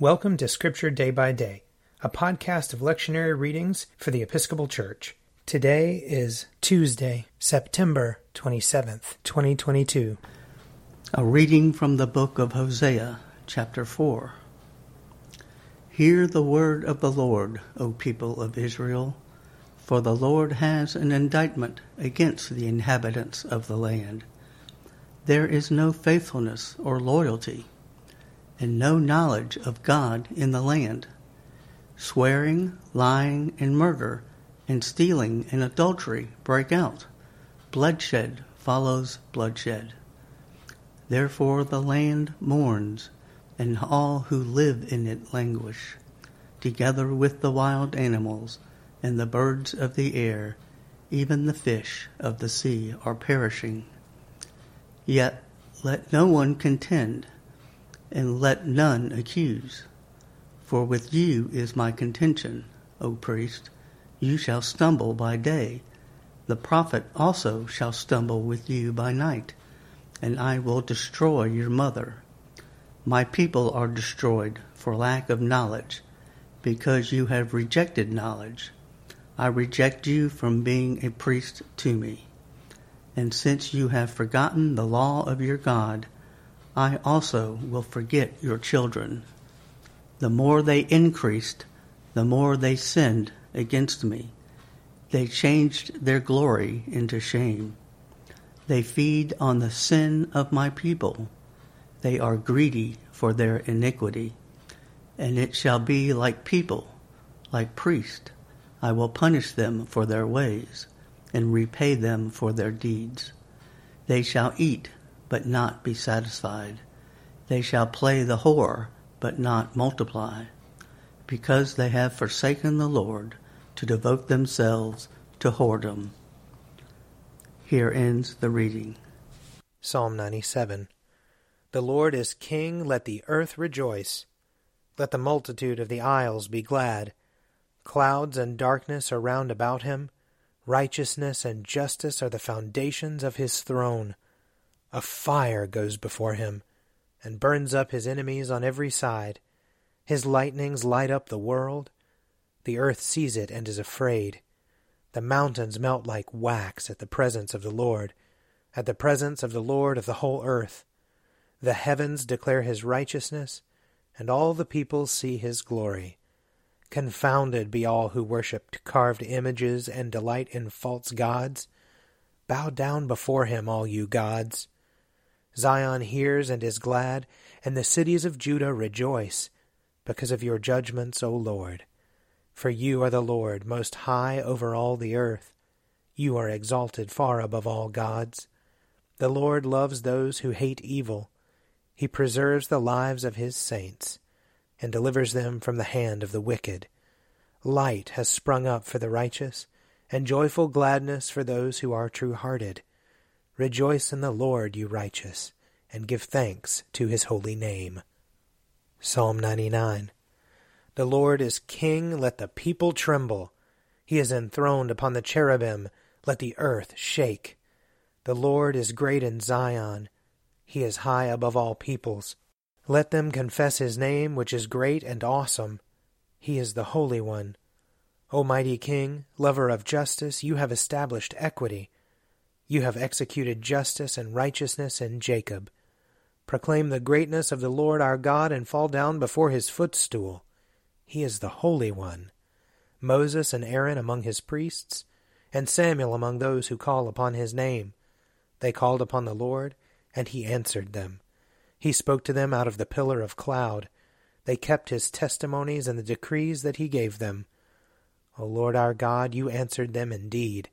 Welcome to Scripture Day by Day, a podcast of lectionary readings for the Episcopal Church. Today is Tuesday, September 27th, 2022. A reading from the book of Hosea, chapter 4. Hear the word of the Lord, O people of Israel, for the Lord has an indictment against the inhabitants of the land. There is no faithfulness or loyalty and no knowledge of God in the land. Swearing, lying, and murder, and stealing and adultery break out. Bloodshed follows bloodshed. Therefore the land mourns, and all who live in it languish, together with the wild animals and the birds of the air, even the fish of the sea are perishing. Yet let no one contend and let none accuse. For with you is my contention, O priest. You shall stumble by day. The prophet also shall stumble with you by night, and I will destroy your mother. My people are destroyed for lack of knowledge, because you have rejected knowledge. I reject you from being a priest to me. And since you have forgotten the law of your God, I also will forget your children. The more they increased, the more they sinned against me. They changed their glory into shame. They feed on the sin of my people. They are greedy for their iniquity. And it shall be like people, like priests. I will punish them for their ways and repay them for their deeds. They shall eat but not be satisfied. They shall play the whore, but not multiply, because they have forsaken the Lord to devote themselves to whoredom. Here ends the reading. Psalm 97 The Lord is King, let the earth rejoice. Let the multitude of the isles be glad. Clouds and darkness are round about him. Righteousness and justice are the foundations of his throne. A fire goes before him, and burns up his enemies on every side. His lightnings light up the world. The earth sees it and is afraid. The mountains melt like wax at the presence of the Lord, at the presence of the Lord of the whole earth. The heavens declare his righteousness, and all the peoples see his glory. Confounded be all who worship carved images and delight in false gods. Bow down before him, all you gods. Zion hears and is glad, and the cities of Judah rejoice, because of your judgments, O Lord. For you are the Lord, most high over all the earth. You are exalted far above all gods. The Lord loves those who hate evil. He preserves the lives of his saints, and delivers them from the hand of the wicked. Light has sprung up for the righteous, and joyful gladness for those who are true hearted. Rejoice in the Lord, you righteous, and give thanks to his holy name. Psalm 99 The Lord is king, let the people tremble. He is enthroned upon the cherubim, let the earth shake. The Lord is great in Zion, he is high above all peoples. Let them confess his name, which is great and awesome. He is the Holy One. O mighty King, lover of justice, you have established equity. You have executed justice and righteousness in Jacob. Proclaim the greatness of the Lord our God and fall down before his footstool. He is the Holy One. Moses and Aaron among his priests, and Samuel among those who call upon his name. They called upon the Lord, and he answered them. He spoke to them out of the pillar of cloud. They kept his testimonies and the decrees that he gave them. O Lord our God, you answered them indeed.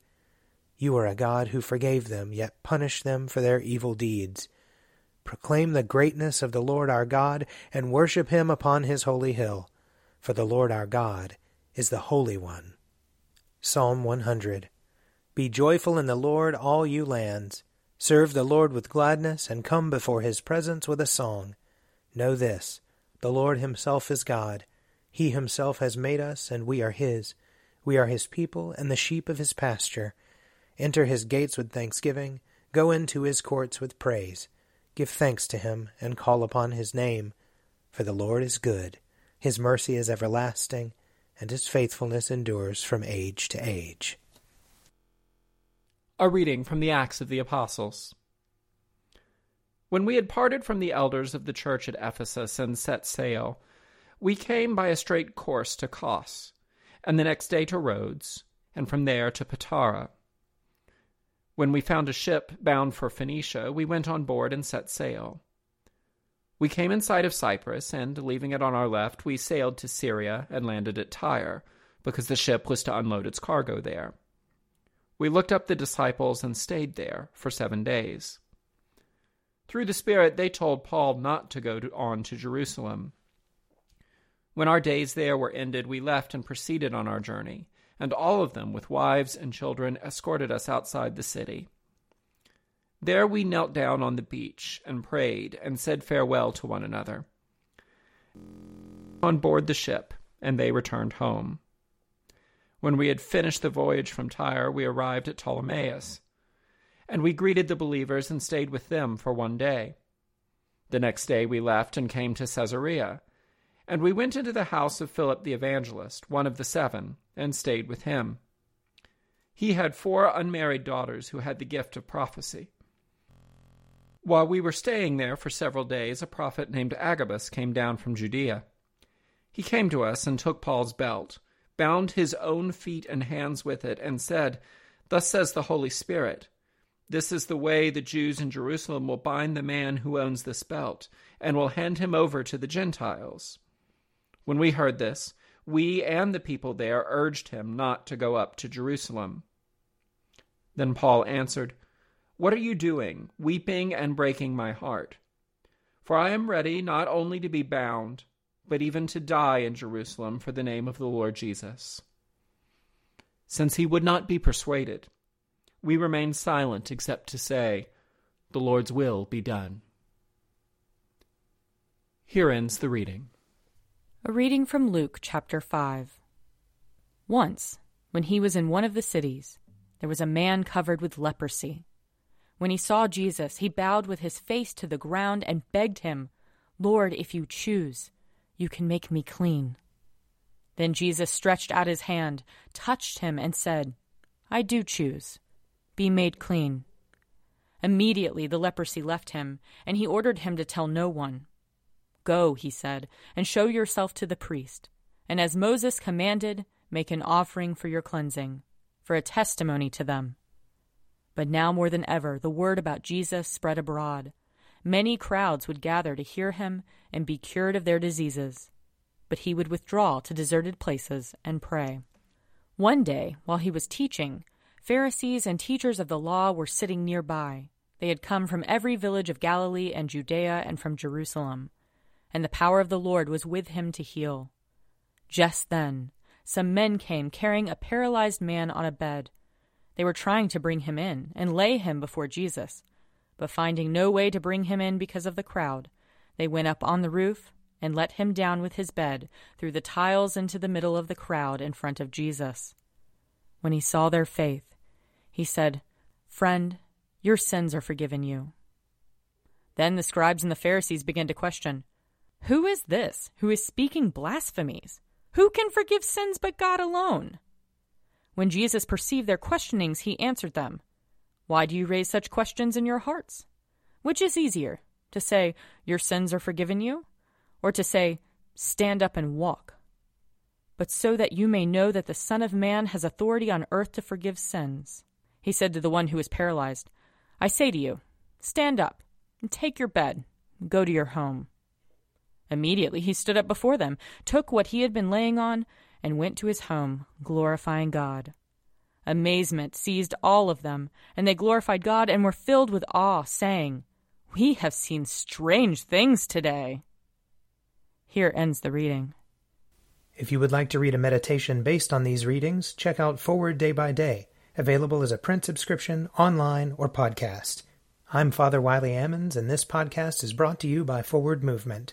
You are a God who forgave them, yet punished them for their evil deeds. Proclaim the greatness of the Lord our God, and worship him upon his holy hill. For the Lord our God is the Holy One. Psalm 100 Be joyful in the Lord, all you lands. Serve the Lord with gladness, and come before his presence with a song. Know this the Lord himself is God. He himself has made us, and we are his. We are his people, and the sheep of his pasture. Enter his gates with thanksgiving, go into his courts with praise. Give thanks to him, and call upon his name, for the Lord is good. His mercy is everlasting, and his faithfulness endures from age to age. A reading from the Acts of the Apostles. When we had parted from the elders of the church at Ephesus and set sail, we came by a straight course to Kos, and the next day to Rhodes, and from there to Patara. When we found a ship bound for Phoenicia, we went on board and set sail. We came in sight of Cyprus, and leaving it on our left, we sailed to Syria and landed at Tyre, because the ship was to unload its cargo there. We looked up the disciples and stayed there for seven days. Through the Spirit, they told Paul not to go on to Jerusalem. When our days there were ended, we left and proceeded on our journey, and all of them, with wives and children, escorted us outside the city. There we knelt down on the beach and prayed and said farewell to one another. On board the ship, and they returned home. When we had finished the voyage from Tyre, we arrived at Ptolemais, and we greeted the believers and stayed with them for one day. The next day we left and came to Caesarea, and we went into the house of Philip the evangelist, one of the seven, and stayed with him. He had four unmarried daughters who had the gift of prophecy. While we were staying there for several days, a prophet named Agabus came down from Judea. He came to us and took Paul's belt, bound his own feet and hands with it, and said, Thus says the Holy Spirit This is the way the Jews in Jerusalem will bind the man who owns this belt, and will hand him over to the Gentiles. When we heard this, we and the people there urged him not to go up to Jerusalem. Then Paul answered, what are you doing, weeping and breaking my heart? For I am ready not only to be bound, but even to die in Jerusalem for the name of the Lord Jesus. Since he would not be persuaded, we remained silent except to say, The Lord's will be done. Here ends the reading. A reading from Luke chapter 5. Once, when he was in one of the cities, there was a man covered with leprosy. When he saw Jesus, he bowed with his face to the ground and begged him, Lord, if you choose, you can make me clean. Then Jesus stretched out his hand, touched him, and said, I do choose. Be made clean. Immediately the leprosy left him, and he ordered him to tell no one. Go, he said, and show yourself to the priest, and as Moses commanded, make an offering for your cleansing, for a testimony to them. But now more than ever, the word about Jesus spread abroad. Many crowds would gather to hear him and be cured of their diseases. But he would withdraw to deserted places and pray. One day, while he was teaching, Pharisees and teachers of the law were sitting nearby. They had come from every village of Galilee and Judea and from Jerusalem, and the power of the Lord was with him to heal. Just then, some men came carrying a paralyzed man on a bed. They were trying to bring him in and lay him before Jesus, but finding no way to bring him in because of the crowd, they went up on the roof and let him down with his bed through the tiles into the middle of the crowd in front of Jesus. When he saw their faith, he said, Friend, your sins are forgiven you. Then the scribes and the Pharisees began to question, Who is this who is speaking blasphemies? Who can forgive sins but God alone? When Jesus perceived their questionings, he answered them, Why do you raise such questions in your hearts? Which is easier, to say, Your sins are forgiven you, or to say, Stand up and walk? But so that you may know that the Son of Man has authority on earth to forgive sins. He said to the one who was paralyzed, I say to you, stand up and take your bed and go to your home. Immediately he stood up before them, took what he had been laying on, and went to his home, glorifying God. Amazement seized all of them, and they glorified God and were filled with awe, saying, We have seen strange things today. Here ends the reading. If you would like to read a meditation based on these readings, check out Forward Day by Day, available as a print subscription, online, or podcast. I'm Father Wiley Ammons, and this podcast is brought to you by Forward Movement.